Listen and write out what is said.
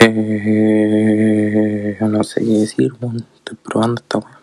Eh, no sé qué decir. Estoy probando esta weá.